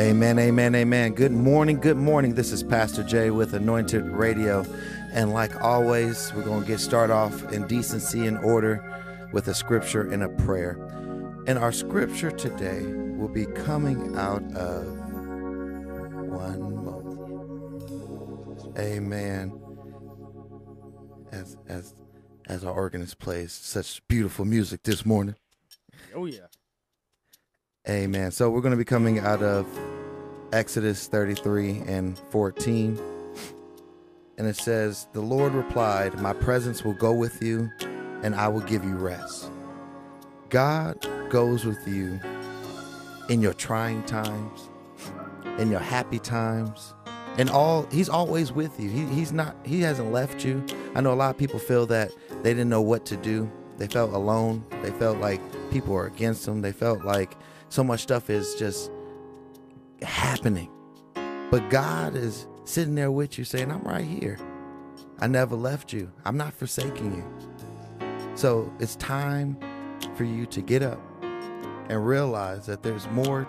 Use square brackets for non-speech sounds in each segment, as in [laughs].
Amen, amen, amen. Good morning, good morning. This is Pastor Jay with Anointed Radio. And like always, we're going to get started off in decency and order with a scripture and a prayer. And our scripture today will be coming out of one moment. Amen. As as as our organist plays such beautiful music this morning. Oh yeah. Amen. So we're going to be coming out of Exodus 33 and 14. And it says, The Lord replied, My presence will go with you, and I will give you rest. God goes with you in your trying times, in your happy times, and all he's always with you. He, he's not he hasn't left you. I know a lot of people feel that they didn't know what to do. They felt alone. They felt like people were against them. They felt like so much stuff is just happening. But God is sitting there with you saying, I'm right here. I never left you. I'm not forsaking you. So it's time for you to get up and realize that there's more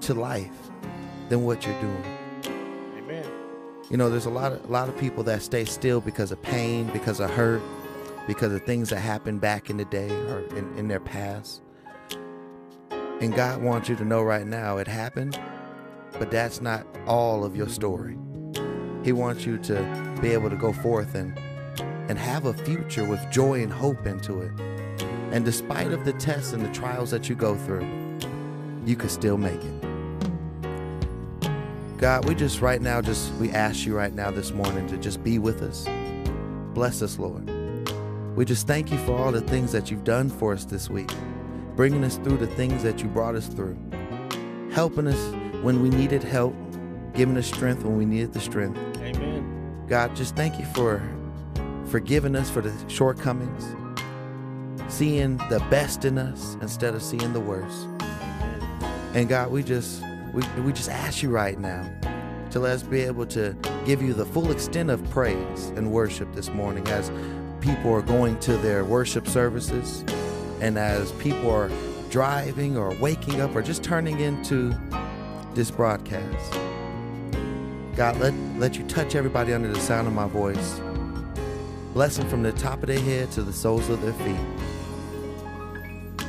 to life than what you're doing. Amen. You know, there's a lot of a lot of people that stay still because of pain, because of hurt, because of things that happened back in the day or in, in their past. And God wants you to know right now it happened, but that's not all of your story. He wants you to be able to go forth and and have a future with joy and hope into it. And despite of the tests and the trials that you go through, you can still make it. God, we just right now just we ask you right now this morning to just be with us. Bless us, Lord. We just thank you for all the things that you've done for us this week bringing us through the things that you brought us through, helping us when we needed help, giving us strength when we needed the strength. Amen. God, just thank you for forgiving us for the shortcomings, seeing the best in us instead of seeing the worst. And God, we just we, we just ask you right now to let us be able to give you the full extent of praise and worship this morning as people are going to their worship services and as people are driving or waking up or just turning into this broadcast. God, let, let you touch everybody under the sound of my voice. Bless them from the top of their head to the soles of their feet.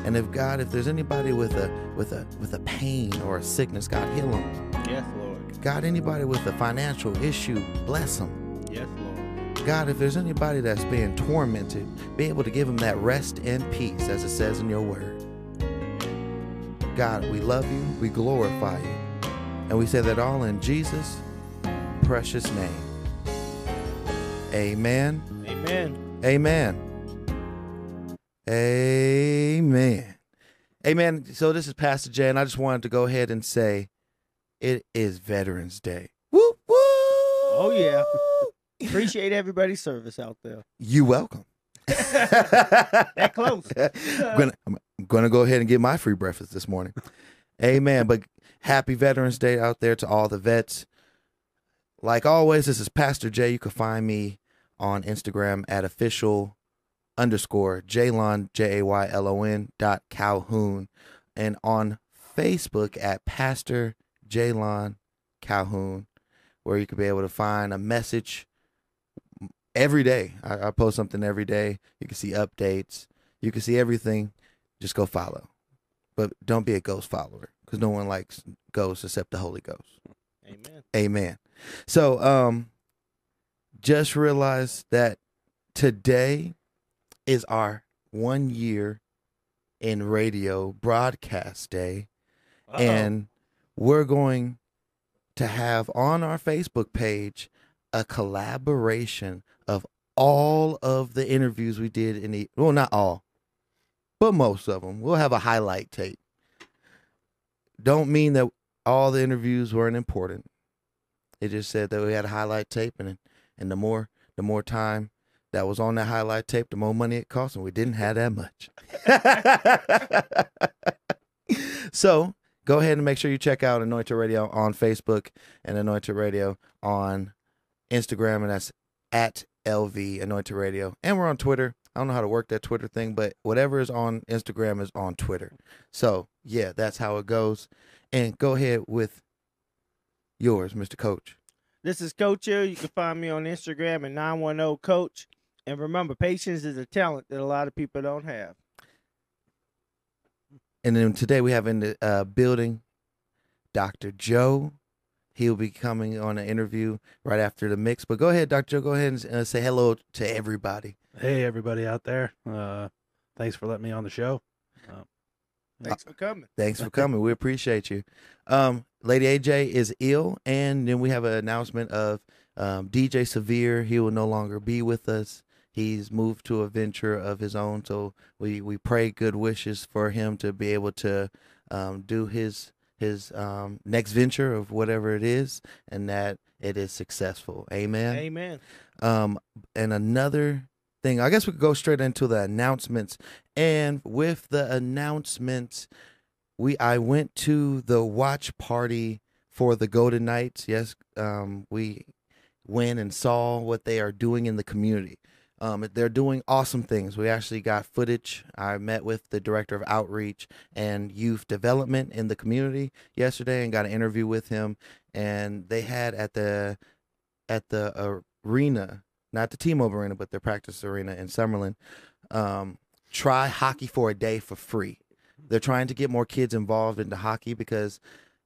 And if God, if there's anybody with a with a with a pain or a sickness, God heal them. Yes, Lord. God, anybody with a financial issue, bless them. Yes, Lord. God, if there's anybody that's being tormented, be able to give them that rest and peace as it says in your word. God, we love you, we glorify you, and we say that all in Jesus' precious name. Amen. Amen. Amen. Amen. Amen. So this is Pastor Jay, and I just wanted to go ahead and say it is Veterans Day. Woo woo! Oh yeah. Appreciate everybody's service out there. You welcome. [laughs] That close. I'm, [laughs] gonna, I'm gonna go ahead and get my free breakfast this morning. Amen. But happy Veterans Day out there to all the vets. Like always, this is Pastor Jay. You can find me on Instagram at official underscore Jaylon J A Y L O N dot Calhoun, and on Facebook at Pastor Jaylon Calhoun, where you can be able to find a message every day. I, I post something every day. You can see updates. You can see everything. Just go follow, but don't be a ghost follower because no one likes ghosts except the Holy Ghost. Amen. Amen. So, um, just realize that today is our one year in radio broadcast day, Uh-oh. and we're going to have on our Facebook page a collaboration of all of the interviews we did in the well, not all, but most of them. We'll have a highlight tape. Don't mean that all the interviews weren't important. It just said that we had a highlight tape, and and the more the more time that was on that highlight tape, the more money it cost, and we didn't have that much. [laughs] so go ahead and make sure you check out Anointed Radio on Facebook and Anointed Radio on Instagram, and that's at LV Anointed Radio. And we're on Twitter. I don't know how to work that Twitter thing, but whatever is on Instagram is on Twitter. So yeah, that's how it goes. And go ahead with yours, Mr. Coach. This is Coach. You can find me on Instagram at 910 Coach. And remember, patience is a talent that a lot of people don't have. And then today we have in the uh, building Dr. Joe. He'll be coming on an interview right after the mix. But go ahead, Dr. Joe. Go ahead and uh, say hello to everybody. Hey, everybody out there. Uh, thanks for letting me on the show. Thanks for coming. Thanks for [laughs] coming. we appreciate you. Um, Lady AJ is ill, and then we have an announcement of um, DJ Severe. He will no longer be with us. He's moved to a venture of his own, so we we pray good wishes for him to be able to um, do his his um, next venture of whatever it is, and that it is successful. Amen. Amen. Um, and another thing, I guess we could go straight into the announcements. And with the announcements, we I went to the watch party for the Golden Knights. Yes, um, we went and saw what they are doing in the community. Um, they're doing awesome things. We actually got footage. I met with the director of outreach and youth development in the community yesterday and got an interview with him. And they had at the at the arena, not the T-Mobile Arena, but their practice arena in Summerlin, um, try hockey for a day for free. They're trying to get more kids involved into hockey because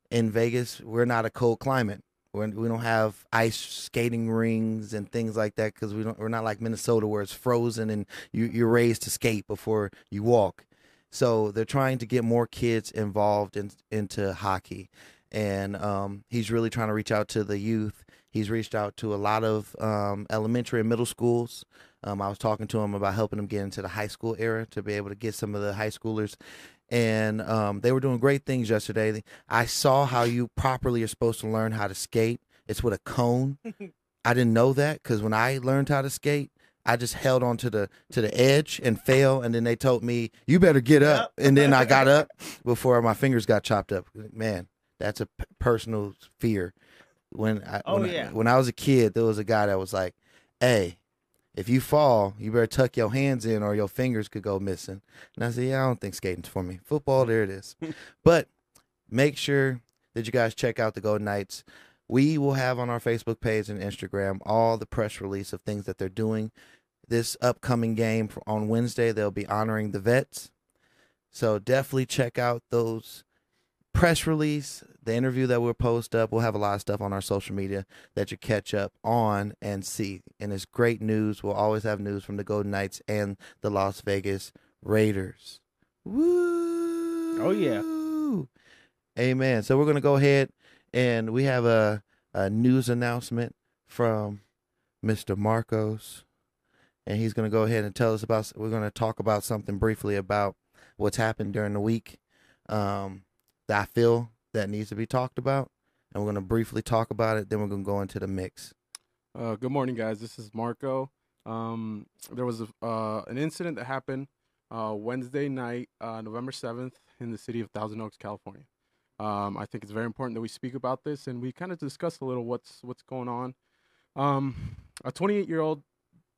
in Vegas we're not a cold climate. We're, we don't have ice skating rings and things like that because we don't. We're not like Minnesota where it's frozen and you, you're raised to skate before you walk. So they're trying to get more kids involved in, into hockey, and um, he's really trying to reach out to the youth. He's reached out to a lot of um, elementary and middle schools. Um, I was talking to him about helping him get into the high school era to be able to get some of the high schoolers and um, they were doing great things yesterday. I saw how you properly are supposed to learn how to skate. It's with a cone. [laughs] I didn't know that because when I learned how to skate, I just held on to the to the edge and fell, and then they told me you better get up, and then I got up [laughs] before my fingers got chopped up. Man, that's a p- personal fear. When I Oh, when, yeah. I, when I was a kid, there was a guy that was like, "Hey, if you fall, you better tuck your hands in or your fingers could go missing. And I said, Yeah, I don't think skating's for me. Football, there it is. [laughs] but make sure that you guys check out the Golden Knights. We will have on our Facebook page and Instagram all the press release of things that they're doing. This upcoming game on Wednesday, they'll be honoring the vets. So definitely check out those press release, the interview that we'll post up. We'll have a lot of stuff on our social media that you catch up on and see. And it's great news. We'll always have news from the Golden Knights and the Las Vegas Raiders. Woo! Oh, yeah. Amen. So we're gonna go ahead and we have a, a news announcement from Mr. Marcos. And he's gonna go ahead and tell us about we're gonna talk about something briefly about what's happened during the week. Um that I feel that needs to be talked about. And we're gonna briefly talk about it, then we're gonna go into the mix. Uh, good morning, guys. This is Marco. Um, there was a, uh, an incident that happened uh, Wednesday night, uh, November 7th, in the city of Thousand Oaks, California. Um, I think it's very important that we speak about this and we kind of discuss a little what's what's going on. Um, a 28-year-old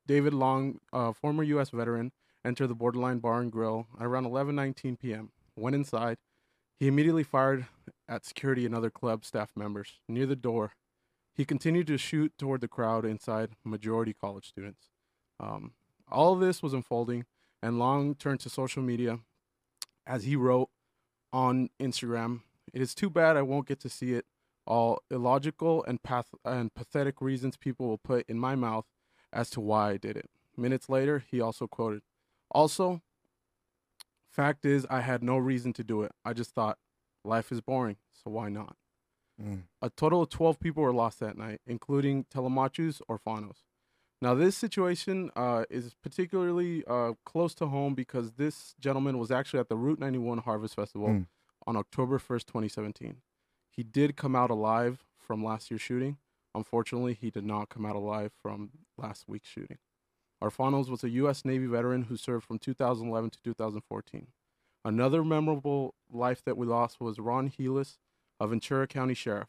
David Long, former U.S. veteran, entered the Borderline Bar and Grill at around 11:19 p.m. Went inside. He immediately fired at security and other club staff members near the door. He continued to shoot toward the crowd inside, majority college students. Um, all this was unfolding, and Long turned to social media as he wrote on Instagram, "It is too bad I won't get to see it. All illogical and path- and pathetic reasons people will put in my mouth as to why I did it." Minutes later, he also quoted, "Also, fact is, I had no reason to do it. I just thought life is boring, so why not?" Mm. A total of 12 people were lost that night, including Telemachus Orfanos. Now, this situation uh, is particularly uh, close to home because this gentleman was actually at the Route 91 Harvest Festival Mm. on October 1st, 2017. He did come out alive from last year's shooting. Unfortunately, he did not come out alive from last week's shooting. Orfanos was a U.S. Navy veteran who served from 2011 to 2014. Another memorable life that we lost was Ron Helus, a Ventura County Sheriff.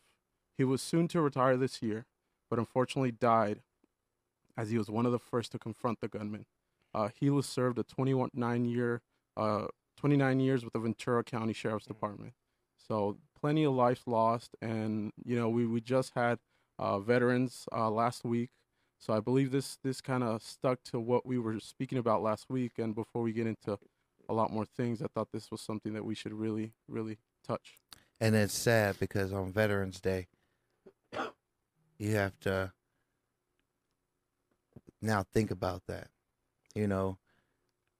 He was soon to retire this year, but unfortunately died as he was one of the first to confront the gunman. Uh, Helus served a 29 year, uh, 29 years with the Ventura County Sheriff's Department. So plenty of lives lost, and you know we, we just had uh, veterans uh, last week. So I believe this this kind of stuck to what we were speaking about last week. And before we get into a lot more things, I thought this was something that we should really really touch. And it's sad because on Veterans Day, [coughs] you have to now think about that. You know,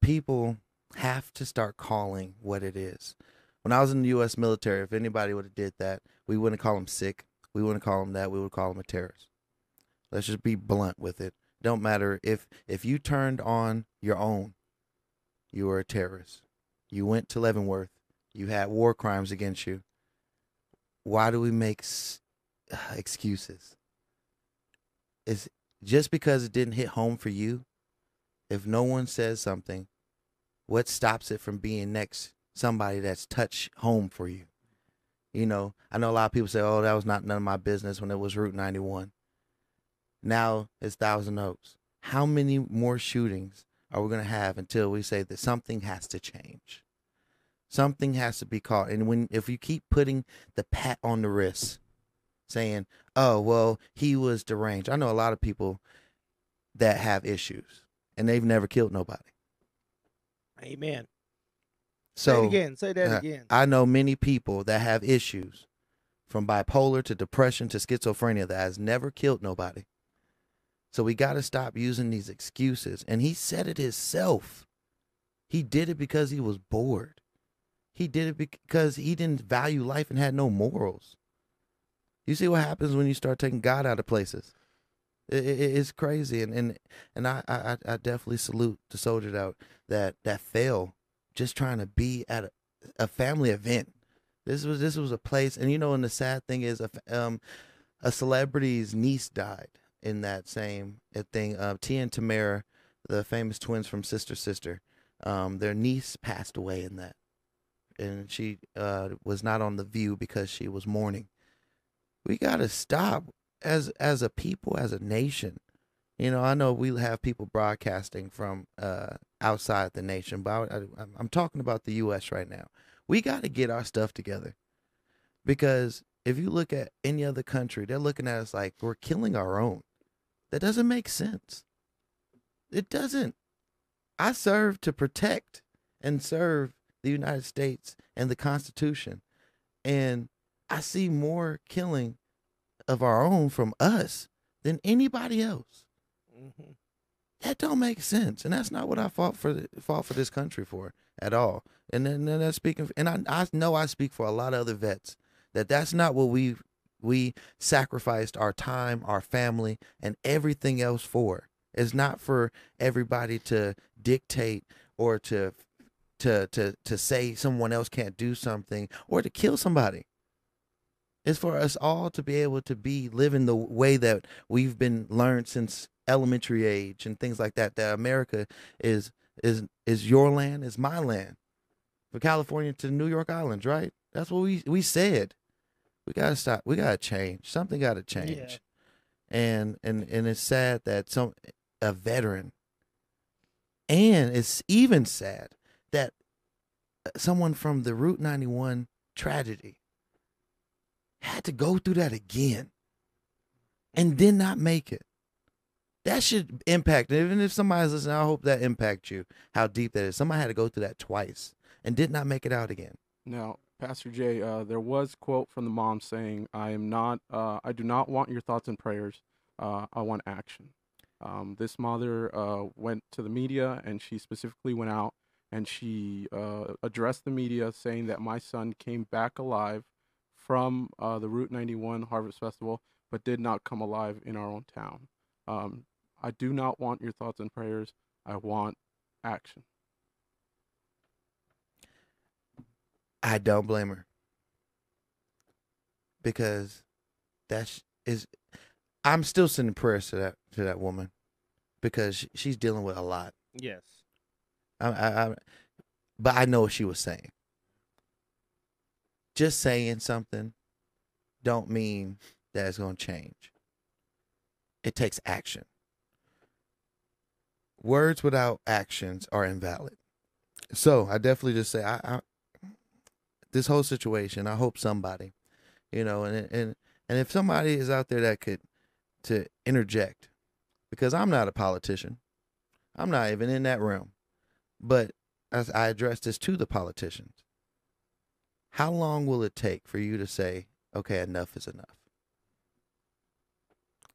people have to start calling what it is. When I was in the U.S. military, if anybody would have did that, we wouldn't call them sick. We wouldn't call them that. We would call them a terrorist. Let's just be blunt with it. Don't matter if if you turned on your own, you were a terrorist. You went to Leavenworth. You had war crimes against you. Why do we make s- uh, excuses? Is just because it didn't hit home for you. If no one says something, what stops it from being next somebody that's touched home for you? You know, I know a lot of people say, "Oh, that was not none of my business" when it was Route 91. Now it's Thousand Oaks. How many more shootings are we going to have until we say that something has to change? Something has to be caught. And when if you keep putting the pat on the wrist, saying, "Oh, well, he was deranged," I know a lot of people that have issues and they've never killed nobody. Amen. So say it again. Say that uh, again. I know many people that have issues from bipolar to depression to schizophrenia that has never killed nobody. So we got to stop using these excuses. And he said it himself. He did it because he was bored. He did it because he didn't value life and had no morals. You see what happens when you start taking God out of places. It, it, it's crazy, and and and I, I I definitely salute the soldier that that that fell just trying to be at a, a family event. This was this was a place, and you know, and the sad thing is, a um, a celebrity's niece died in that same uh, thing. Uh, Tia and Tamera, the famous twins from Sister Sister, um, their niece passed away in that, and she uh, was not on the View because she was mourning. We gotta stop as as a people, as a nation. You know, I know we have people broadcasting from uh, outside the nation, but I, I, I'm talking about the U.S. right now. We got to get our stuff together because if you look at any other country, they're looking at us like we're killing our own. That doesn't make sense. It doesn't. I serve to protect and serve the United States and the Constitution, and I see more killing of our own from us than anybody else. Mm-hmm. That don't make sense, and that's not what I fought for. Fought for this country for at all. And then, then that's speaking, and I, I know I speak for a lot of other vets that that's not what we we sacrificed our time, our family, and everything else for. It's not for everybody to dictate or to to to to say someone else can't do something or to kill somebody. It's for us all to be able to be living the way that we've been learned since elementary age and things like that. That America is is is your land, is my land. From California to New York Islands, right? That's what we we said. We gotta stop. We gotta change. Something gotta change. And and and it's sad that some a veteran. And it's even sad that uh, someone from the Route 91 tragedy had to go through that again and did not make it. That should impact. Even if somebody's listening, I hope that impacts you. How deep that is. Somebody had to go through that twice and did not make it out again. Now, Pastor Jay, uh, there was quote from the mom saying, "I am not. Uh, I do not want your thoughts and prayers. Uh, I want action." Um, this mother uh, went to the media, and she specifically went out and she uh, addressed the media, saying that my son came back alive from uh, the Route 91 Harvest Festival, but did not come alive in our own town. Um, I do not want your thoughts and prayers. I want action. I don't blame her because that's is. I'm still sending prayers to that to that woman because she, she's dealing with a lot. Yes. I, I, I but I know what she was saying. Just saying something don't mean that it's going to change. It takes action. Words without actions are invalid. So I definitely just say I, I this whole situation. I hope somebody, you know, and and and if somebody is out there that could to interject, because I'm not a politician, I'm not even in that realm, but as I address this to the politicians, how long will it take for you to say, okay, enough is enough?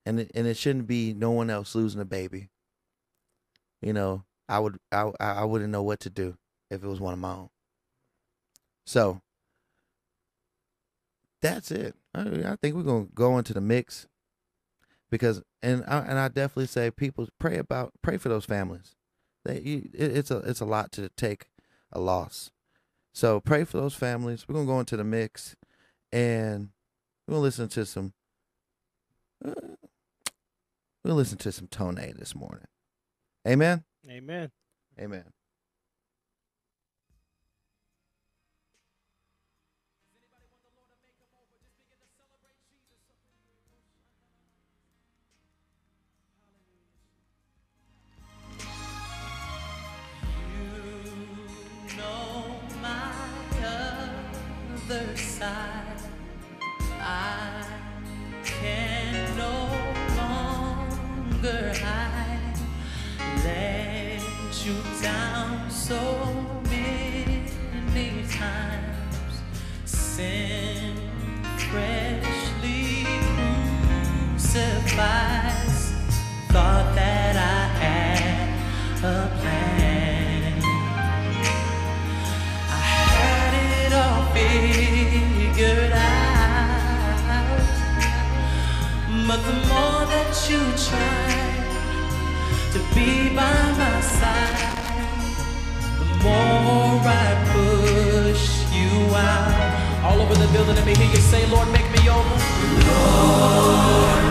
And it, and it shouldn't be no one else losing a baby. You know, I would I I wouldn't know what to do if it was one of my own. So that's it. I, I think we're gonna go into the mix because and I, and I definitely say people pray about pray for those families. They you, it, it's a it's a lot to take a loss. So pray for those families. We're gonna go into the mix, and we're gonna listen to some. Uh, we'll listen to some Tone this morning. Amen. Amen. Amen. Other side. I can no longer hide. Let you down so many times. Sin freshly crucifies. But the more that you try to be by my side, the more I push you out. All over the building, let me hear you say, Lord, make me over. Lord,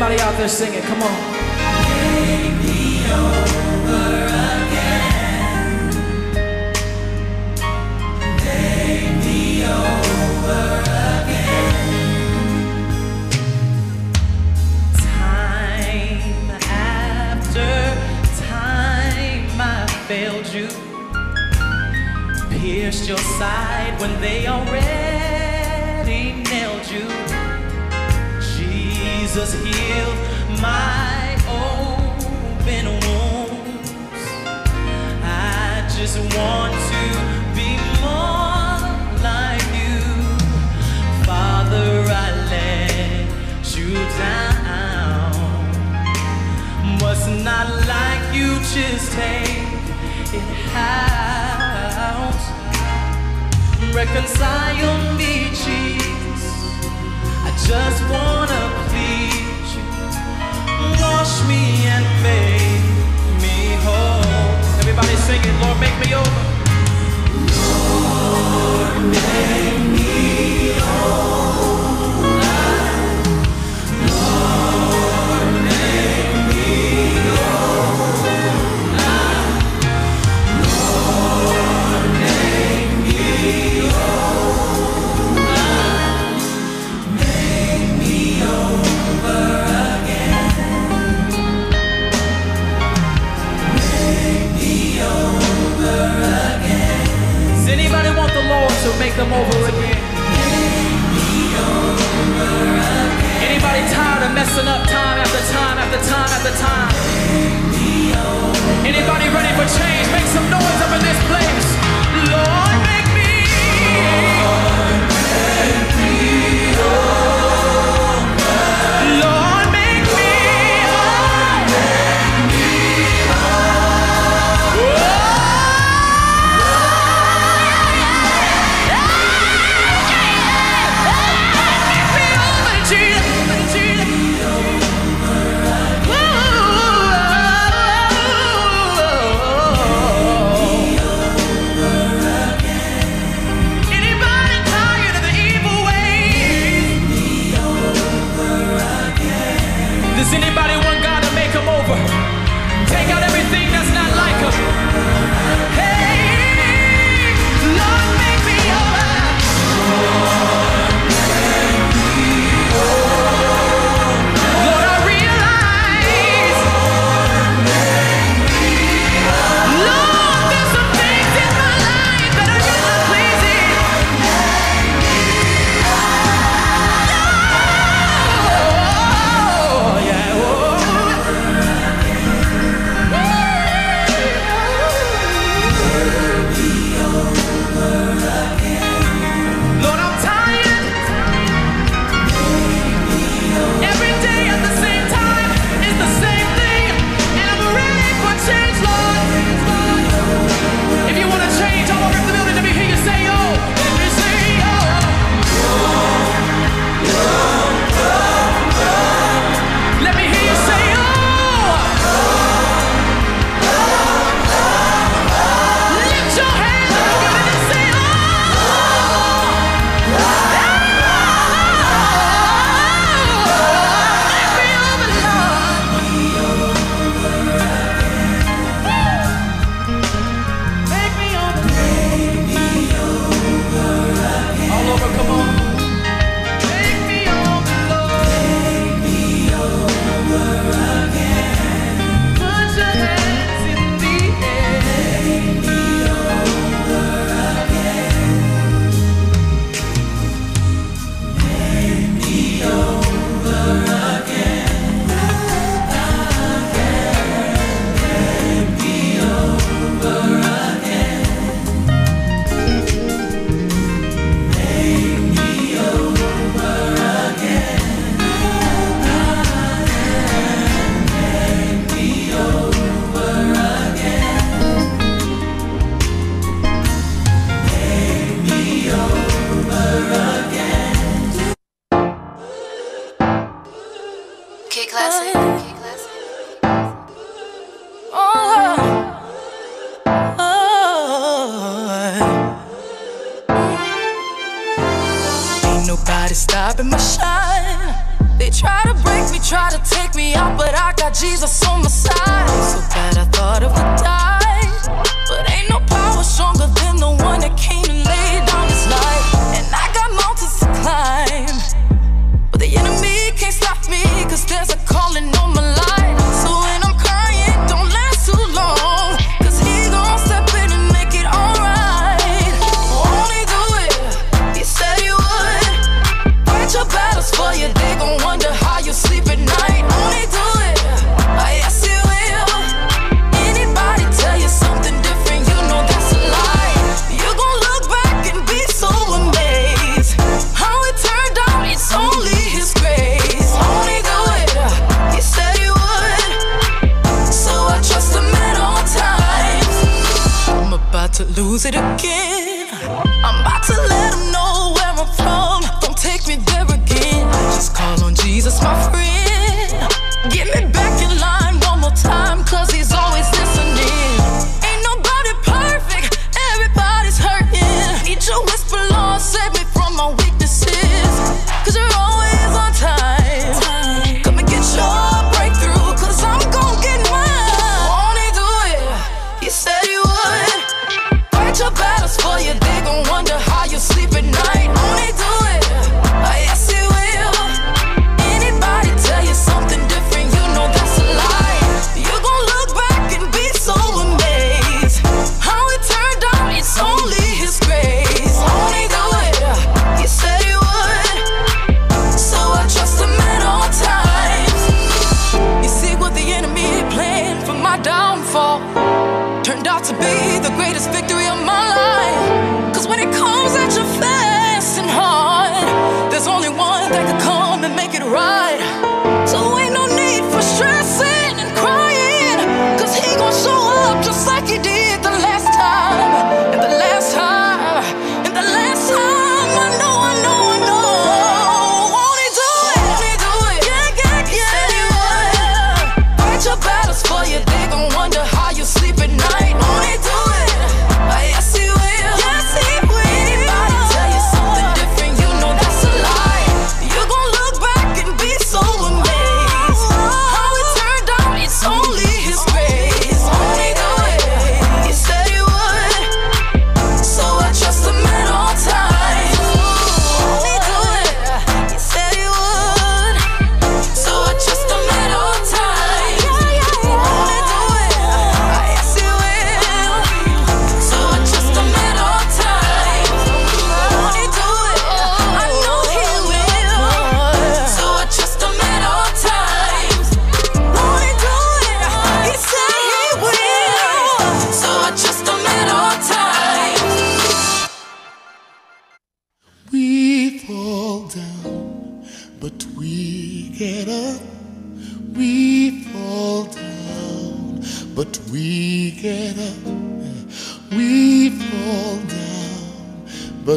Somebody out there sing it. Come on. Failed you. Pierced your side when they already Jesus healed my open wounds. I just want to be more like you. Father, I let you down. Was not like you just take it out. Reconcile me, Jesus. I just wanna please you. Wash me and make me whole. Everybody Lord, make me over. them over again. Anybody tired of messing up time after time after time after time? Anybody ready for change? Make some noise up in this place.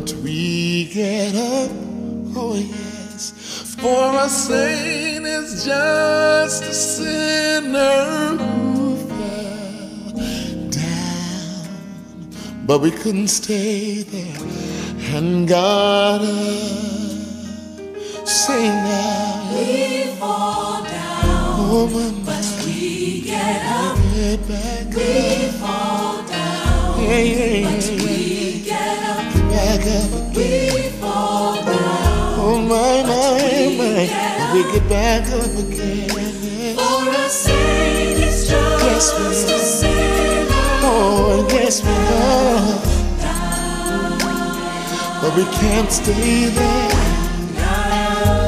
But we get up. Oh, yes. For a saint is just a sinner who fell down. But we couldn't stay there and got up. Uh, say now. We fall down, Oh, but we get up. get We fall down, Yeah, yeah, yeah. Up. We fall down, Oh, my, my, my. We get back up again. for a saint is Yes, just we a sinner. Oh, yes, we are. But we can't stay there.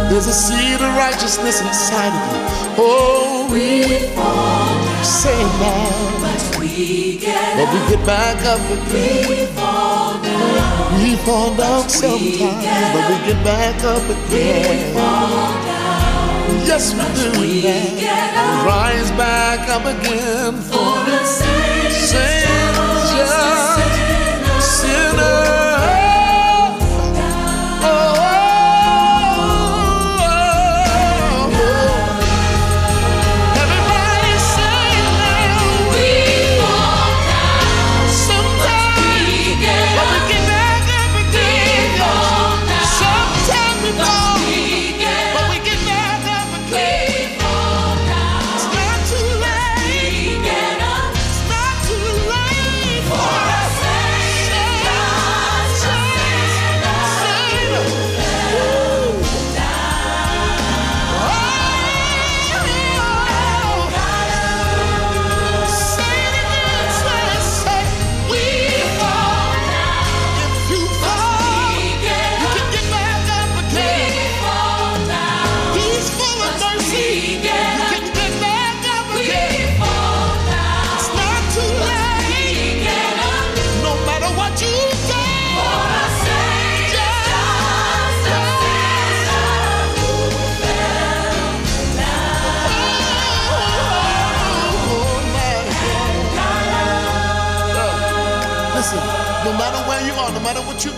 There's a seed of righteousness inside of you. Oh, we fall down. say now. But we get But we get back up again. we fall down, We fall down sometimes, but we get back up again. We fall down. Yes, we do that. get up. Rise back up again. For a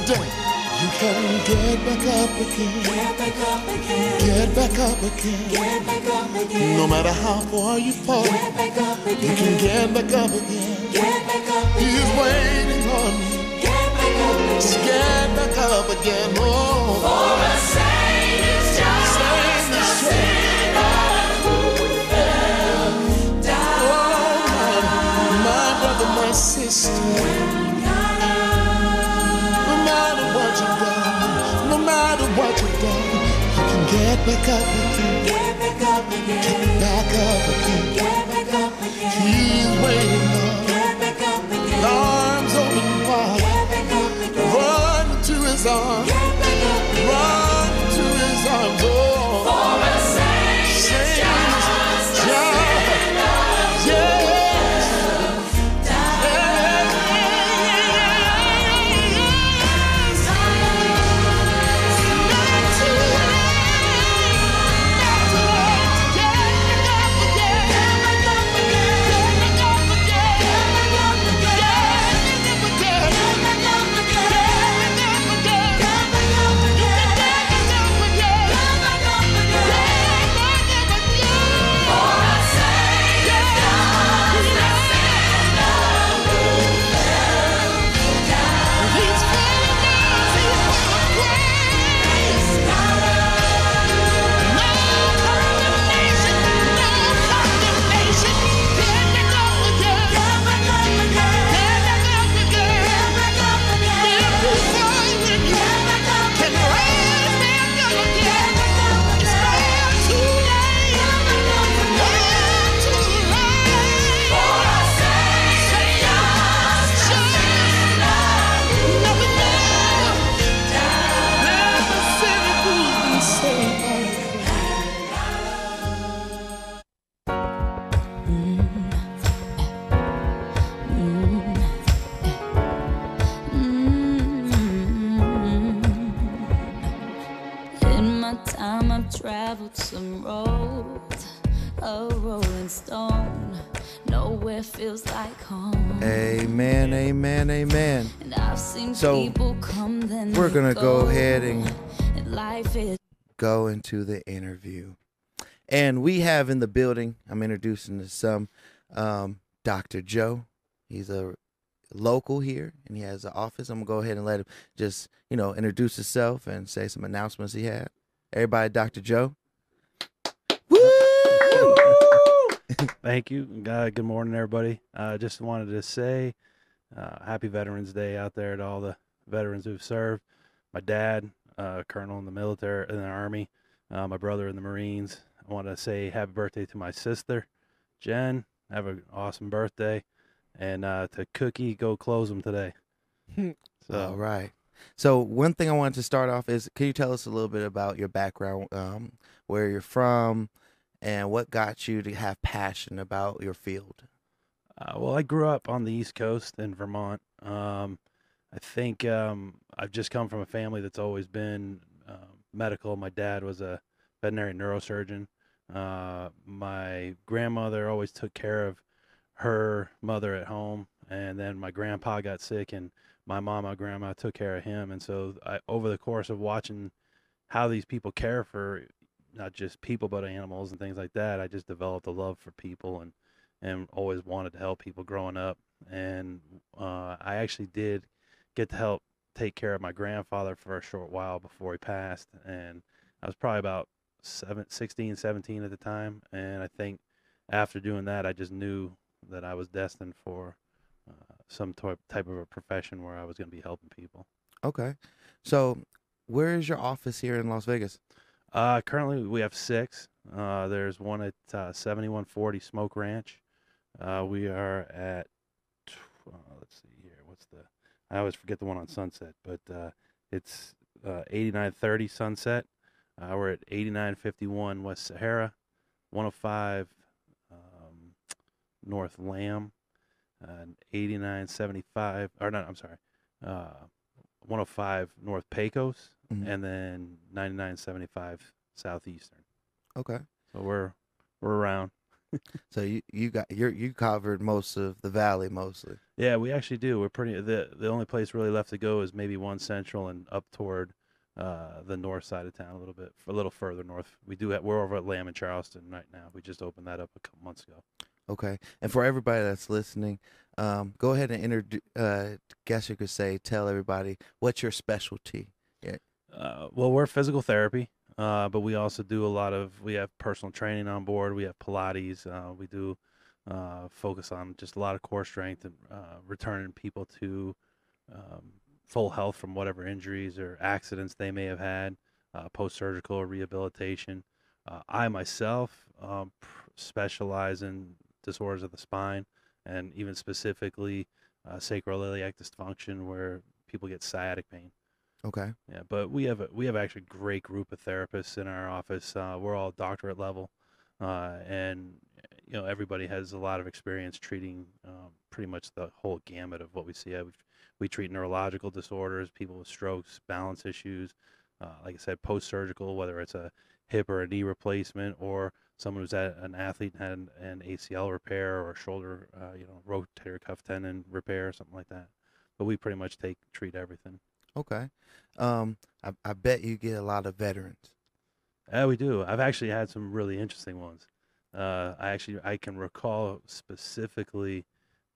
done, you can get back up again. Get back up again, Get back up again. get back up again. No matter how far you fall, Get back up you can get back up again. get back up He's again. waiting on you. Get back up again. Just get back up again. Oh, get back up again. Get back up again, Back up again. get back up again. He's waiting on. Get back up again, Arms open wide. get back up again. Run to his arms. So, people come, then We're gonna go go. ahead and And life is go into the interview. And we have in the building, I'm introducing to some, um, Dr. Joe. He's a local here and he has an office. I'm gonna go ahead and let him just, you know, introduce himself and say some announcements he had. Everybody, Dr. Joe. Woo! [laughs] Thank you. Uh, good morning, everybody. uh, just wanted to say uh, happy Veterans Day out there to all the veterans who've served. My dad, uh, colonel in the military, in the army. Uh, my brother in the Marines. I want to say happy birthday to my sister, Jen. Have an awesome birthday, and uh, to Cookie, go close them today. [laughs] so, All right. So one thing I wanted to start off is, can you tell us a little bit about your background, um, where you're from, and what got you to have passion about your field? Uh, well, I grew up on the East Coast in Vermont. Um, I think um, I've just come from a family that's always been uh, medical. My dad was a veterinary neurosurgeon. Uh, my grandmother always took care of her mother at home, and then my grandpa got sick, and my mom, mama, grandma took care of him. And so, I, over the course of watching how these people care for not just people but animals and things like that, I just developed a love for people and and always wanted to help people growing up. And uh, I actually did get to help take care of my grandfather for a short while before he passed. And I was probably about seven, 16, 17 at the time. And I think after doing that, I just knew that I was destined for uh, some type type of a profession where I was going to be helping people. Okay. So where is your office here in Las Vegas? Uh, currently, we have six. Uh, there's one at uh, 7140 Smoke Ranch. Uh, we are at, uh, let's see here, what's the, I always forget the one on Sunset, but uh, it's uh, 8930 Sunset. Uh, we're at 8951 West Sahara, 105 um, North Lamb, and 8975, or no, I'm sorry, uh, 105 North Pecos, Mhm. and then 9975 Southeastern. Okay. So we're we're around. [laughs] So you you got you you covered most of the valley mostly. Yeah, we actually do. We're pretty. the The only place really left to go is maybe one central and up toward uh, the north side of town a little bit, a little further north. We do have. We're over at Lamb and Charleston right now. We just opened that up a couple months ago. Okay. And for everybody that's listening, um, go ahead and introduce. Uh, guess you could say, tell everybody what's your specialty. Uh, well, we're physical therapy, uh, but we also do a lot of. We have personal training on board. We have Pilates. Uh, we do uh, focus on just a lot of core strength and uh, returning people to um, full health from whatever injuries or accidents they may have had, uh, post surgical rehabilitation. Uh, I myself um, specialize in disorders of the spine and even specifically sacroiliac dysfunction, where people get sciatic pain. Okay. Yeah, but we have a, we have actually a great group of therapists in our office. Uh, we're all doctorate level, uh, and you know everybody has a lot of experience treating um, pretty much the whole gamut of what we see. Uh, We, treat neurological disorders, people with strokes, balance issues. Uh, like I said, post surgical, whether it's a hip or a knee replacement, or someone who's at an athlete and had an, an ACL repair or shoulder, uh, you know, rotator cuff tendon repair, or something like that. But we pretty much take treat everything. Okay. Um, I, I bet you get a lot of veterans. Yeah, we do. I've actually had some really interesting ones. Uh, I actually I can recall specifically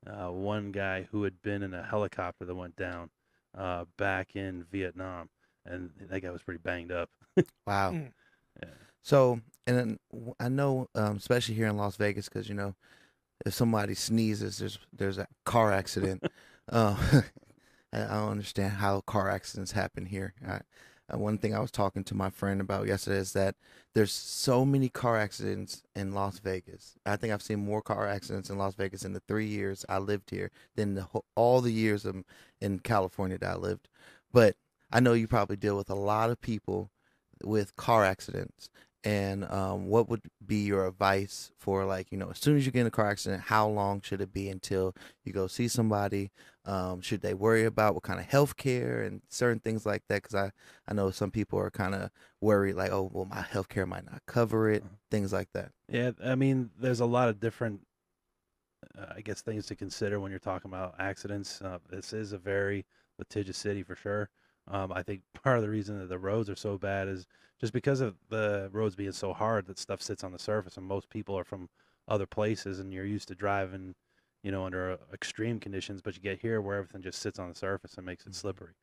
uh, one guy who had been in a helicopter that went down uh, back in Vietnam, and that guy was pretty banged up. [laughs] Wow. Mm. Yeah. So, and then w- I know, um, especially here in Las Vegas, because you know, if somebody sneezes, there's there's a car accident. [laughs] [laughs] I don't understand how car accidents happen here. I, uh, one thing I was talking to my friend about yesterday is that there's so many car accidents in Las Vegas. I think I've seen more car accidents in Las Vegas in the three years I lived here than the all the years of, in California that I lived. But I know you probably deal with a lot of people with car accidents. And um, what would be your advice for like you know as soon as you get in a car accident, how long should it be until you go see somebody? Um, should they worry about what kind of health care and certain things like that? Because I I know some people are kind of worried like oh well my health care might not cover it, things like that. Yeah, I mean, there's a lot of different, uh, I guess, things to consider when you're talking about accidents. Uh, this is a very litigious city for sure. Um, I think [laughs] part of the reason that the roads are so bad is just because of the roads being so hard that stuff sits on the surface, and most people are from other places, and you're used to driving, you know, under uh, extreme conditions, but you get here where everything just sits on the surface and makes it slippery.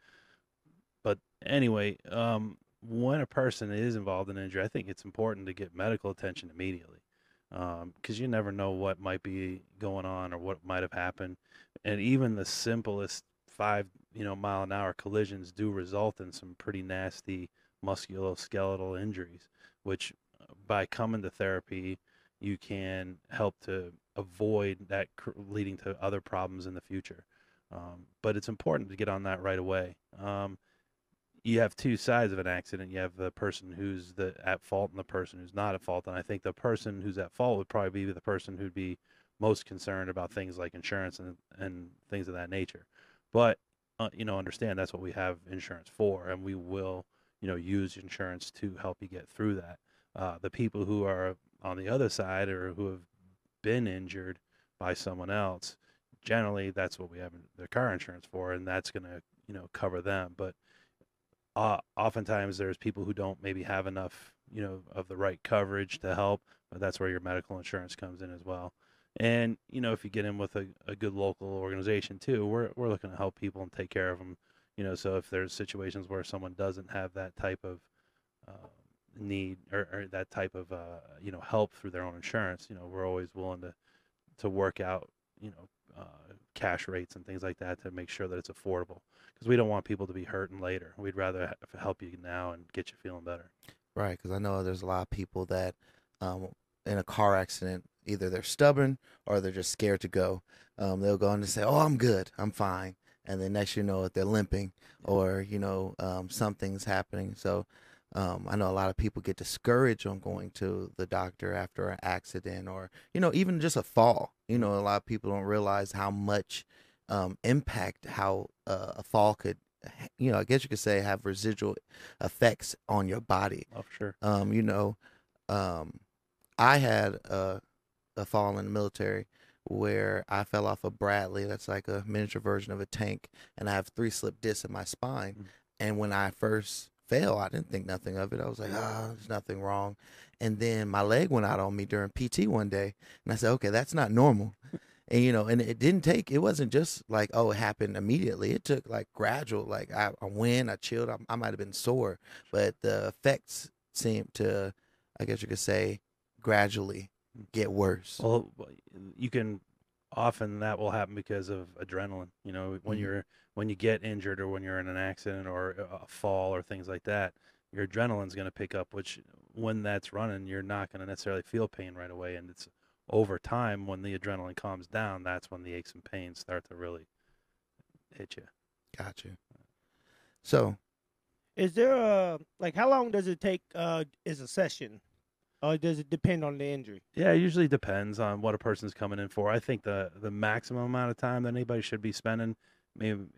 But anyway, um, when a person is involved in injury, I think it's important to get medical attention immediately because you never know what might be going on or what might have happened. And even the simplest five, you know, mile an hour collisions do result in some pretty nasty musculoskeletal injuries, which uh, by coming to therapy, you can help to avoid that leading to other problems in the future. Um, but it's important to get on that right away. Um, you have two sides of an accident. You have the person who's the at fault and the person who's not at fault. And I think the person who's at fault would probably be the person who'd be most concerned about things like insurance and and things of that nature. But uh, you know, understand that's what we have insurance for, and we will you know use insurance to help you get through that. Uh, the people who are on the other side or who have been injured by someone else, generally that's what we have their car insurance for, and that's going to you know cover them. But uh, oftentimes there's people who don't maybe have enough, you know, of the right coverage to help. But that's where your medical insurance comes in as well. And you know, if you get in with a, a good local organization too, we're we're looking to help people and take care of them. You know, so if there's situations where someone doesn't have that type of uh, need or, or that type of uh, you know help through their own insurance, you know, we're always willing to to work out you know uh, cash rates and things like that to make sure that it's affordable because we don't want people to be hurting later. We'd rather ha- help you now and get you feeling better. Right, because I know there's a lot of people that um, in a car accident, either they're stubborn or they're just scared to go. Um, they'll go on and say, "Oh, I'm good, I'm fine," and then next you know it, they're limping or you know um, something's happening. So um, I know a lot of people get discouraged on going to the doctor after an accident or you know even just a fall. You know, a lot of people don't realize how much um, impact how uh, a fall could you know, I guess you could say have residual effects on your body. Oh, sure. Um, you know, um, I had a, a fall in the military where I fell off a Bradley. That's like a miniature version of a tank, and I have three slip discs in my spine. Mm. And when I first fell, I didn't think nothing of it. I was like, ah, there's nothing wrong. And then my leg went out on me during PT one day, and I said, okay, that's not normal. [laughs] and you know, and it didn't take. It wasn't just like, oh, it happened immediately. It took like gradual. Like I, I went, I chilled. I, I might have been sore, but the effects seemed to, I guess you could say, gradually get worse. Well, you can often that will happen because of adrenaline. You know, when Mhm. you're when you get injured or when you're in an accident or a fall or things like that, your adrenaline's going to pick up. Which when that's running, you're not going to necessarily feel pain right away, and it's over time when the adrenaline calms down. That's when the aches and pains start to really hit you. Got you. So Is there a like how long does it take? Uh, is a session, or does it depend on the injury? Yeah, it usually depends on what a person's coming in for. I think the the maximum amount of time that anybody should be spending. I mean,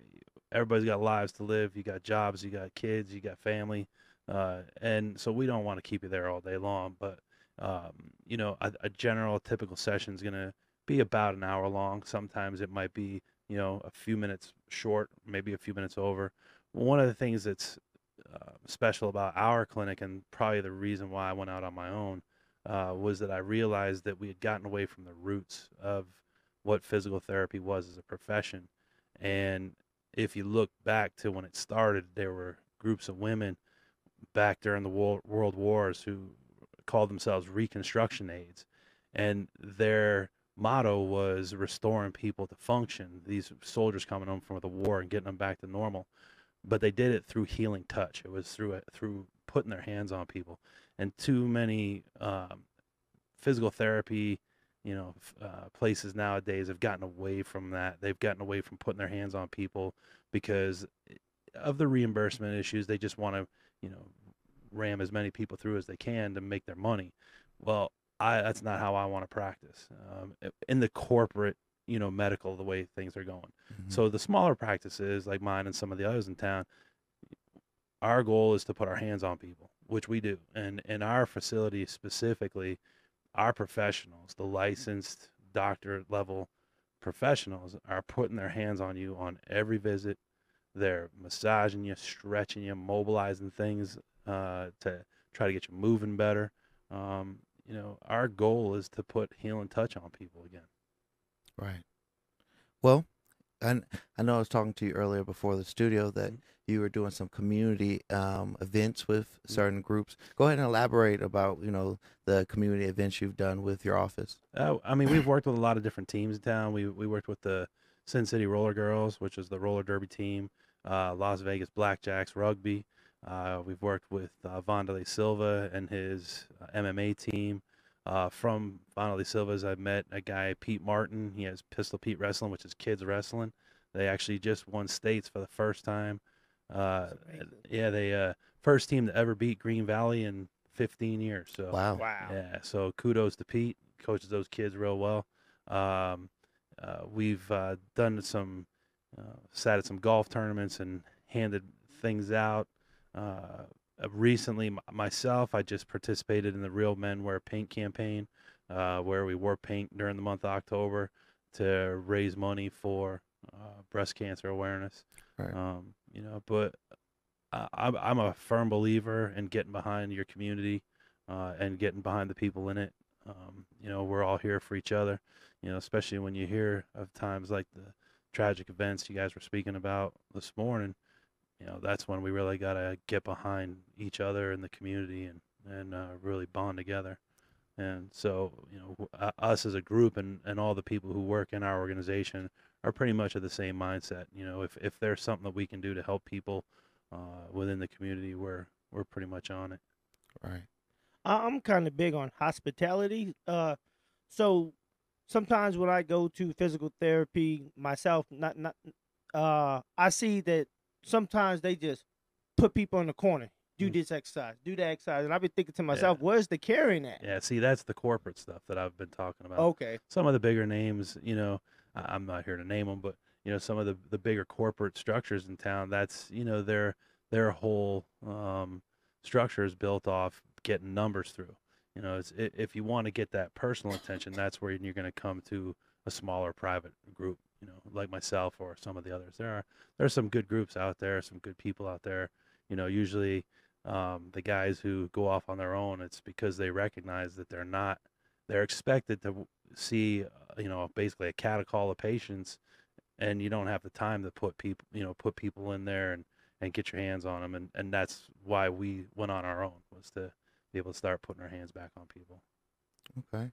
everybody's got lives to live. You got jobs, you got kids, you got family, uh, and so we don't want to keep you there all day long. But um, you know, a, a general typical session is gonna be about an hour long. Sometimes it might be you know a few minutes short, maybe a few minutes over. One of the things that's uh, special about our clinic, and probably the reason why I went out on my own, uh, was that I realized that we had gotten away from the roots of what physical therapy was as a profession. And if you look back to when it started, there were groups of women back during the world, world wars who called themselves reconstruction aides. And their motto was restoring people to function. These soldiers coming home from the war and getting them back to normal but they did it through healing touch. It was through it through putting their hands on people, and too many um, physical therapy, you know, uh, places nowadays have gotten away from that. They've gotten away from putting their hands on people because of the reimbursement issues. They just want to, you know, ram as many people through as they can to make their money. Well, I that's not how I want to practice. Um, in the corporate, you know, medical, the way things are going. Mhm. So the smaller practices like mine and some of the others in town, our goal is to put our hands on people, which we do. And in our facility specifically, our professionals, the licensed doctor level professionals, are putting their hands on you on every visit. They're massaging you, stretching you, mobilizing things uh, to try to get you moving better. Um, you know, our goal is to put healing touch on people again. Right. Well, and I know I was talking to you earlier before the studio that you were doing some community um, events with certain groups. Go ahead and elaborate about you know the community events you've done with your office. Uh, I mean, we've worked with a lot of different teams in town. We we worked with the Sin City Roller Girls, which is the roller derby team, uh, Las Vegas Blackjacks rugby. Uh, we've worked with uh, Wanderlei Silva and his uh, MMA team. Uh, from Wanderlei Silva's, I met a guy, Pete Martin. He has Pistol Pete Wrestling, which is kids wrestling. They actually just won states for the first time. Uh, yeah, they uh, first team to ever beat Green Valley in 15 years. So Wow. Wow. yeah, so kudos to Pete. Coaches those kids real well. Um, uh, we've uh, done some, uh, sat at some golf tournaments and handed things out. Uh, uh, recently, myself, I just participated in the Real Men Wear Pink campaign, uh, where we wore paint during the month of October to raise money for uh, breast cancer awareness. Right. Um, you know, but I, I'm I'm a firm believer in getting behind your community uh, and getting behind the people in it. Um, you know, we're all here for each other. You know, especially when you hear of times like the tragic events you guys were speaking about this morning. You know, that's when we really gotta get behind each other in the community and and uh, really bond together. And so, you know, uh, us as a group and, and all the people who work in our organization are pretty much of the same mindset. You know, if, if there's something that we can do to help people uh, within the community, we're we're pretty much on it. Right. I- I'm kind of big on hospitality. Uh, so sometimes when I go to physical therapy myself, not not, uh, I see that sometimes they just put people in the corner. Do Mm. this exercise, do that exercise, and I've been thinking to myself, where's the caring at? Yeah, see, that's the corporate stuff that I've been talking about. Okay, Some of the bigger names, you know, I'm not here to name them, but you know, some of the the bigger corporate structures in town. That's you know their their whole um, structure is built off getting numbers through. You know, it's, i- if you want to get that personal attention, that's where you're going to come to a smaller private group. You know, like myself or some of the others. There are there are some good groups out there, some good people out there. You know, usually um, the guys who go off on their own, it's because they recognize that they're not. They're expected to see, uh, you know, basically a catacall of patients, and you don't have the time to put people, you know, put people in there and and get your hands on them, and and that's why we went on our own was to be able to start putting our hands back on people. Okay.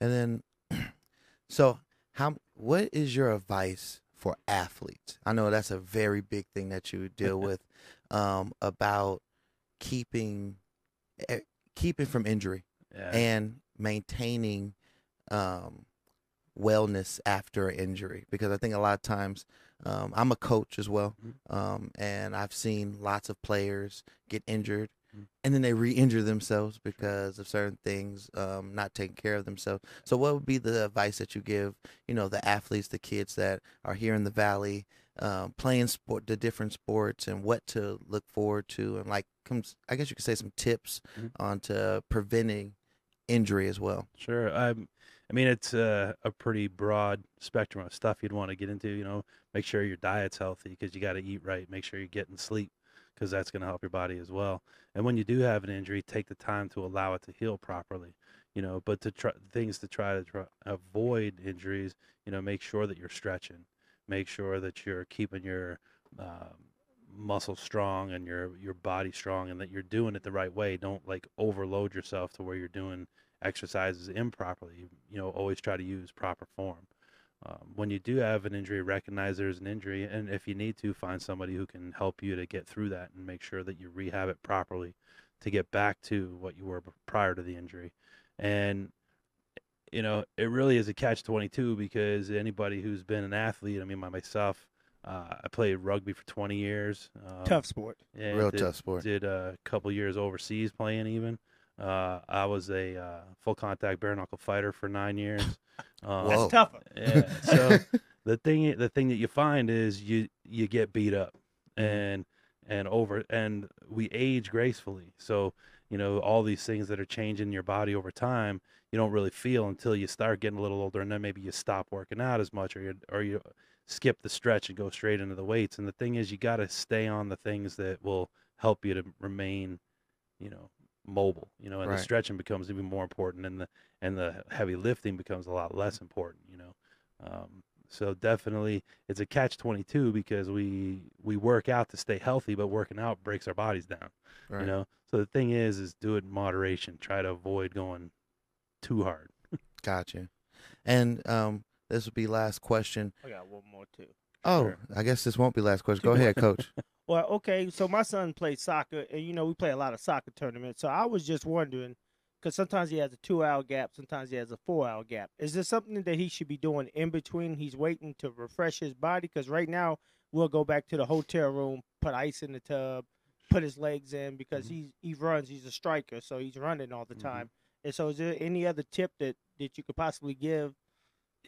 And then, [clears throat] so how? What is your advice for athletes? I know that's a very big thing that you deal [laughs] with um, about keeping eh, keeping from injury Yeah. and maintaining um, wellness after injury because I think a lot of times um, I'm a coach as well, Mhm. um, and I've seen lots of players get injured. Mhm. And then they re-injure themselves because of certain things, um, not taking care of themselves. So, what would be the advice that you give, you know, the athletes, the kids that are here in the valley, um, playing sport, the different sports, and what to look forward to, and like, comes, I guess you could say some tips Mhm. onto preventing injury as well. Sure. Um, I mean, it's a, a pretty broad spectrum of stuff you'd want to get into. You know, make sure your diet's healthy because you got to eat right. Make sure you're getting sleep because that's going to help your body as well. And when you do have an injury, take the time to allow it to heal properly. You know, but to try things to try to try, avoid injuries. You know, make sure that you're stretching. Make sure that you're keeping your um, muscle strong and your your body strong, and that you're doing it the right way. Don't like overload yourself to where you're doing exercises improperly. You know, always try to use proper form. Um, when you do have an injury, recognize there's an injury, and if you need to, find somebody who can help you to get through that and make sure that you rehab it properly to get back to what you were prior to the injury. And you know, it really is a catch 22 because anybody who's been an athlete, I mean, my, myself, uh, I played rugby for 20 years. Um, Tough sport. Yeah, Real did, tough sport. Did a couple years overseas playing even. Uh, I was a uh, full contact bare knuckle fighter for nine years. [laughs] Um, That's tougher. yeah. [laughs] So the thing the thing that you find is you you get beat up and and over and we age gracefully. So you know all these things that are changing your body over time you don't really feel until you start getting a little older and then maybe you stop working out as much or you or you skip the stretch and go straight into the weights and the thing is you got to stay on the things that will help you to remain you know mobile you know and Right. the stretching becomes even more important and the and the heavy lifting becomes a lot less important you know um, so definitely it's a catch 22 because we we work out to stay healthy but working out breaks our bodies down Right. you know so the thing is is do it in moderation try to avoid going too hard [laughs] Gotcha. And um, this will be last question. I got one more too. Oh, Sure. I guess this won't be last question. [laughs] Go ahead, Coach. [laughs] Well, okay, so my son plays soccer, and you know we play a lot of soccer tournaments. So I was just wondering, because sometimes he has a two-hour gap, sometimes he has a four-hour gap. Is there something that he should be doing in between? He's waiting to refresh his body, because right now we'll go back to the hotel room, put ice in the tub, put his legs in, because he's he runs. He's a striker, so he's running all the Mhm. time. And so, is there any other tip that that you could possibly give?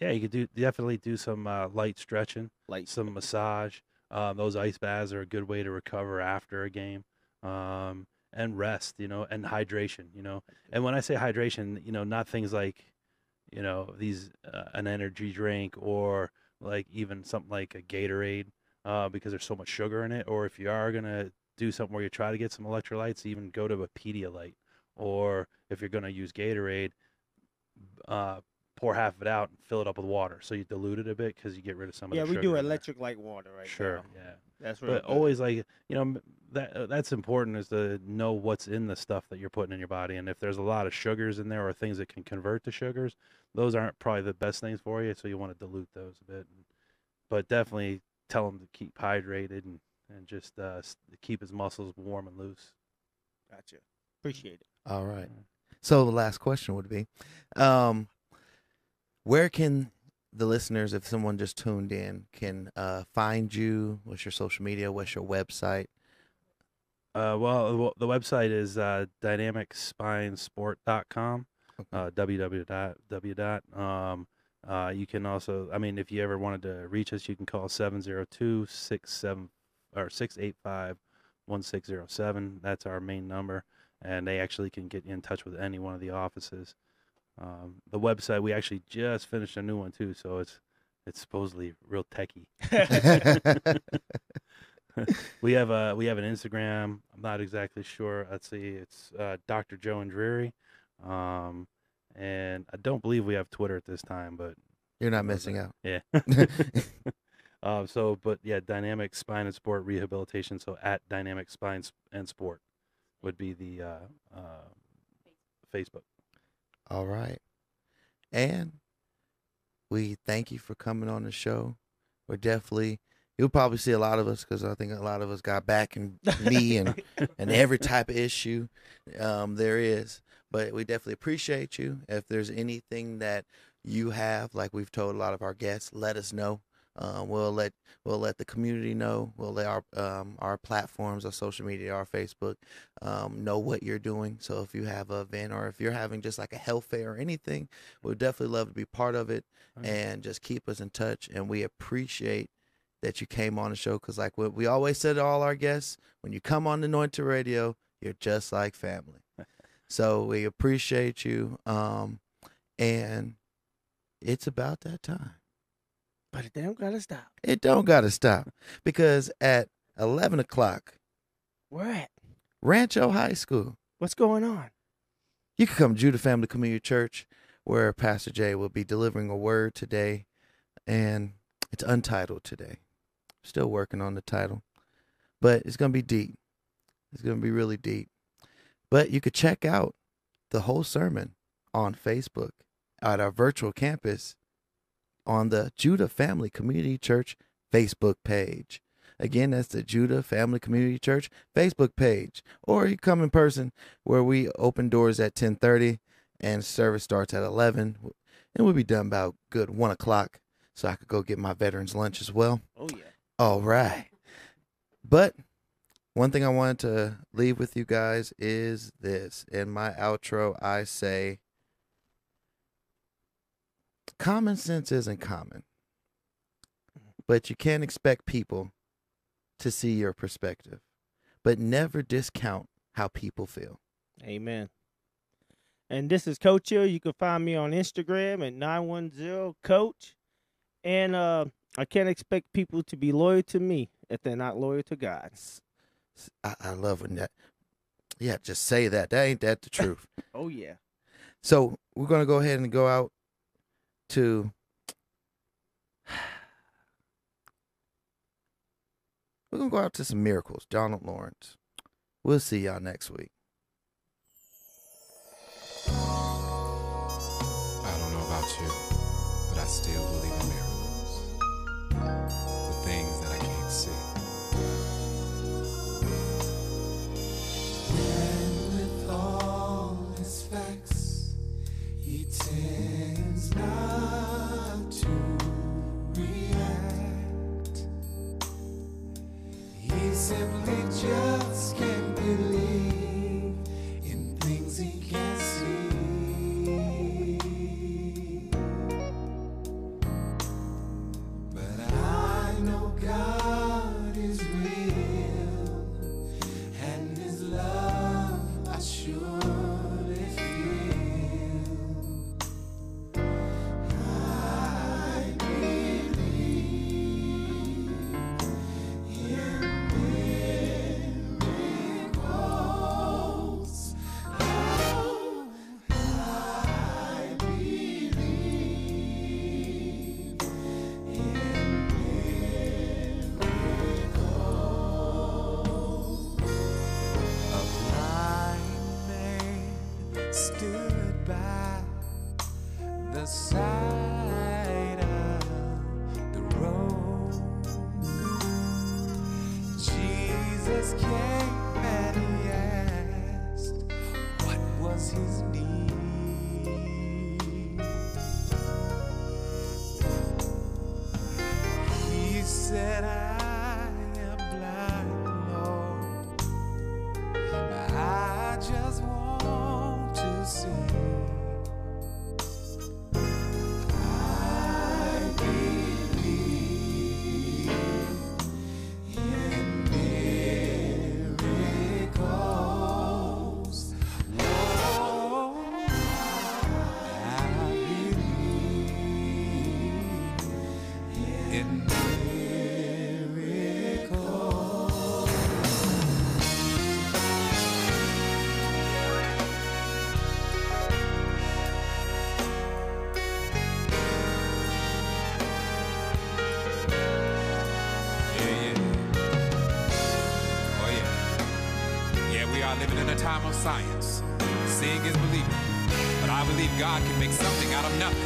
yeah you could do definitely do some uh, light stretching light some massage um, those ice baths are a good way to recover after a game um, and rest you know and hydration you know. And when i say hydration you know not things like you know these uh, an energy drink or like even something like a gatorade uh, because there's so much sugar in it or if you are to do something where you try to get some electrolytes even go to a pedialyte or if you're to use gatorade uh, pour half of it out and fill it up with water so you dilute it a bit because you get rid of some of the. yeah, we sugar do in there. electrolyte water right sure now. yeah That's real but good. always like you know that uh, that's important is to know what's in the stuff that you're putting in your body and if there's a lot of sugars in there or things that can convert to sugars those aren't probably the best things for you so you want to dilute those a bit but definitely tell him to keep hydrated and and just uh, keep his muscles warm and loose Gotcha. Appreciate it. All right. So the last question would be, um, where can the listeners, if someone just tuned in, can uh, find you? What's your social media? What's your website? Uh, well, the website is uh, dynamicspinesport.com. Okay. Uh, www. dot. Um, uh, you can also, I mean, if you ever wanted to reach us, you can call 702 67 or 685 1607. That's our main number. And they actually can get in touch with any one of the offices. Um, the website, we actually just finished a new one too. So it's, it's supposedly real techy. [laughs] [laughs] we have a we have an Instagram. I'm not exactly sure. Let's see. It's uh, Dr. Joe and Dreary, um, and I don't believe we have Twitter at this time. But You're not missing out. yeah. [laughs] um, so, but yeah, Dynamic Spine and Sport Rehabilitation. So at Dynamic Spine and Sport would be the uh, uh, Facebook. All right. And we thank you for coming on the show. We're definitely, you'll probably see a lot of us because I think a lot of us got back in me and, [laughs] and every type of issue um, there is. But we definitely appreciate you. If there's anything that you have, like we've told a lot of our guests, let us know. Um, we'll let we'll let the community know. We'll let our um, our platforms, our social media, our Facebook, um, know what you're doing. So if you have a event or if you're having just like a health fair or anything, we'd definitely love to be part of it Okay. and just keep us in touch. And we appreciate that you came on the show because, like what we always said to all our guests, when you come on Anointed Radio, you're just like family. [laughs] so we appreciate you. Um, and it's about that time. But it don't gotta stop. It don't got to stop because at 11 o'clock, Where at? Rancho High School, What's going on? you can come to Judah Family Community Church where Pastor Jay will be delivering a word today. And it's untitled today. Still working on the title, but it's going to be deep. It's going to be really deep. But you could check out the whole sermon on Facebook at our virtual campus on the Judah Family Community Church Facebook page. Again, that's the Judah Family Community Church Facebook page. Or you come in person where we open doors at 1030 and service starts at 11. And we'll be done about good 1 o'clock so I could go get my veterans lunch as well. Oh yeah. All right. But one thing I wanted to leave with you guys is this. In my outro, I say common sense isn't common, but you can't expect people to see your perspective, but never discount how people feel. Amen. And this is Coach Hill. You can find me on Instagram at 910 Coach. And uh, I can't expect people to be loyal to me if they're not loyal to God. I, I love when that. Yeah, just say that. That ain't that the truth. [laughs] Oh, yeah. So we're gonna go ahead and go out to. [sighs] We're gonna go out to some miracles. Donald Lawrence. We'll see y'all next week. I don't know about you, but I still believe in miracles. Just can't believe the side science. Seeing is believing. But I believe God can make something out of nothing.